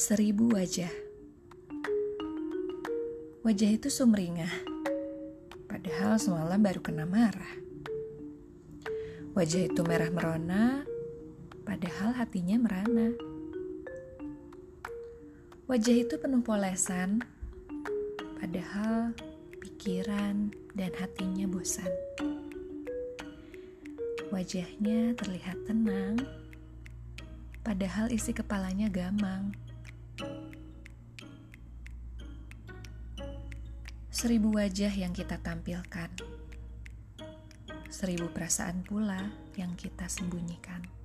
Seribu wajah. Wajah itu sumringah, padahal semalam baru kena marah. Wajah itu merah merona, padahal hatinya merana. Wajah itu penuh polesan, padahal pikiran dan hatinya bosan. Wajahnya terlihat tenang, padahal isi kepalanya gamang. Seribu wajah yang kita tampilkan, seribu perasaan pula yang kita sembunyikan.